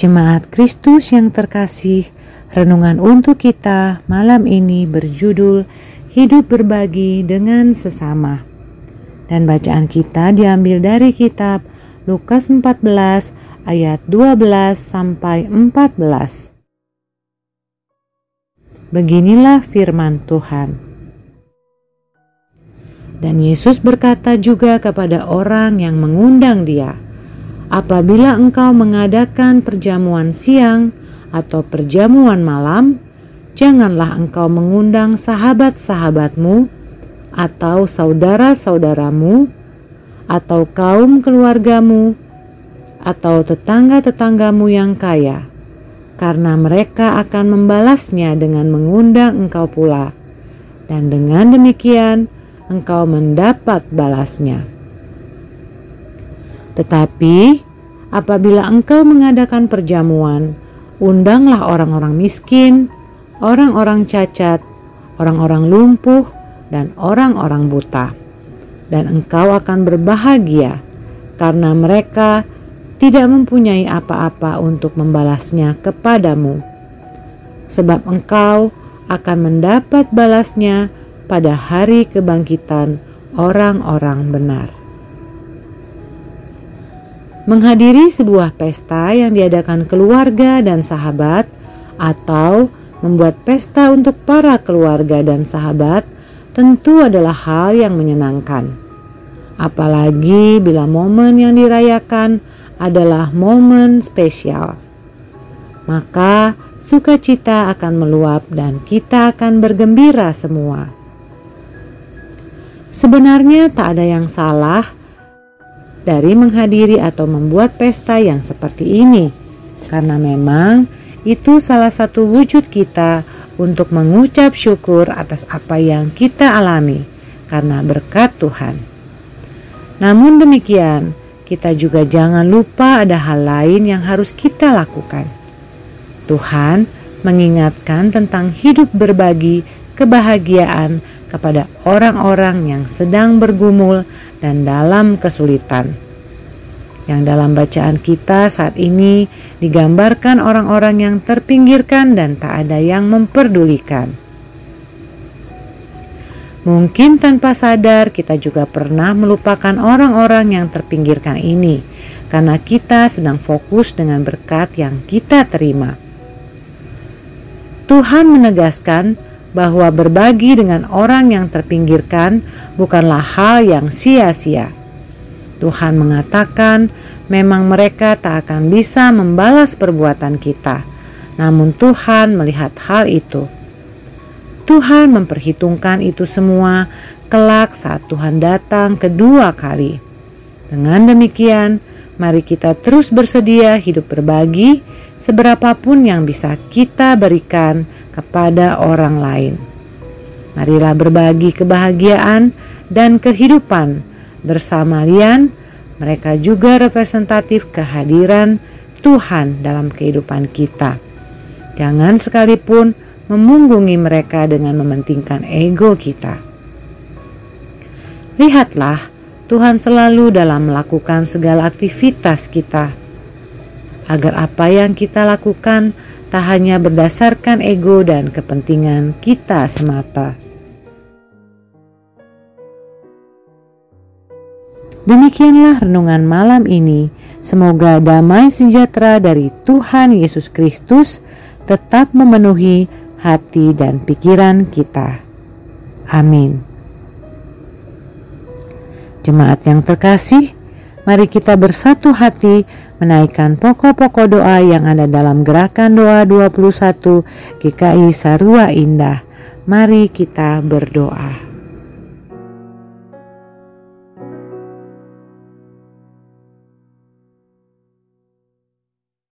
Jemaat Kristus yang terkasih, renungan untuk kita malam ini berjudul Hidup Berbagi dengan Sesama. Dan bacaan kita diambil dari kitab Lukas 14 ayat 12 sampai 14. Beginilah firman Tuhan. Dan Yesus berkata juga kepada orang yang mengundang dia, Apabila engkau mengadakan perjamuan siang atau perjamuan malam, janganlah engkau mengundang sahabat-sahabatmu atau saudara-saudaramu atau kaum keluargamu atau tetangga-tetanggamu yang kaya, karena mereka akan membalasnya dengan mengundang engkau pula, dan dengan demikian engkau mendapat balasnya. Tetapi apabila engkau mengadakan perjamuan, undanglah orang-orang miskin, orang-orang cacat, orang-orang lumpuh, dan orang-orang buta. Dan engkau akan berbahagia karena mereka tidak mempunyai apa-apa untuk membalasnya kepadamu. Sebab engkau akan mendapat balasnya pada hari kebangkitan orang-orang benar. Menghadiri sebuah pesta yang diadakan keluarga dan sahabat, atau membuat pesta untuk para keluarga dan sahabat, tentu adalah hal yang menyenangkan. Apalagi bila momen yang dirayakan adalah momen spesial, maka sukacita akan meluap dan kita akan bergembira semua. Sebenarnya, tak ada yang salah dari menghadiri atau membuat pesta yang seperti ini, karena memang itu salah satu wujud kita untuk mengucap syukur atas apa yang kita alami karena berkat Tuhan. Namun demikian, kita juga jangan lupa ada hal lain yang harus kita lakukan. Tuhan mengingatkan tentang hidup berbagi kebahagiaan kepada orang-orang yang sedang bergumul dan dalam kesulitan. Yang dalam bacaan kita saat ini digambarkan orang-orang yang terpinggirkan dan tak ada yang memperdulikan. Mungkin tanpa sadar kita juga pernah melupakan orang-orang yang terpinggirkan ini karena kita sedang fokus dengan berkat yang kita terima. Tuhan menegaskan bahwa berbagi dengan orang yang terpinggirkan bukanlah hal yang sia-sia. Tuhan mengatakan, memang mereka tak akan bisa membalas perbuatan kita, namun Tuhan melihat hal itu. Tuhan memperhitungkan itu semua kelak saat Tuhan datang kedua kali. Dengan demikian, mari kita terus bersedia hidup berbagi seberapapun yang bisa kita berikan kepada orang lain. Marilah berbagi kebahagiaan dan kehidupan bersama Lian. Mereka juga representatif kehadiran Tuhan dalam kehidupan kita. Jangan sekalipun memunggungi mereka dengan mementingkan ego kita. Lihatlah, Tuhan selalu dalam melakukan segala aktivitas kita, agar apa yang kita lakukan tak hanya berdasarkan ego dan kepentingan kita semata. Demikianlah renungan malam ini. Semoga damai sejahtera dari Tuhan Yesus Kristus tetap memenuhi hati dan pikiran kita. Amin. Jemaat yang terkasih, Mari kita bersatu hati menaikkan pokok-pokok doa yang ada dalam gerakan doa 21 GKI Sarua Indah. Mari kita berdoa.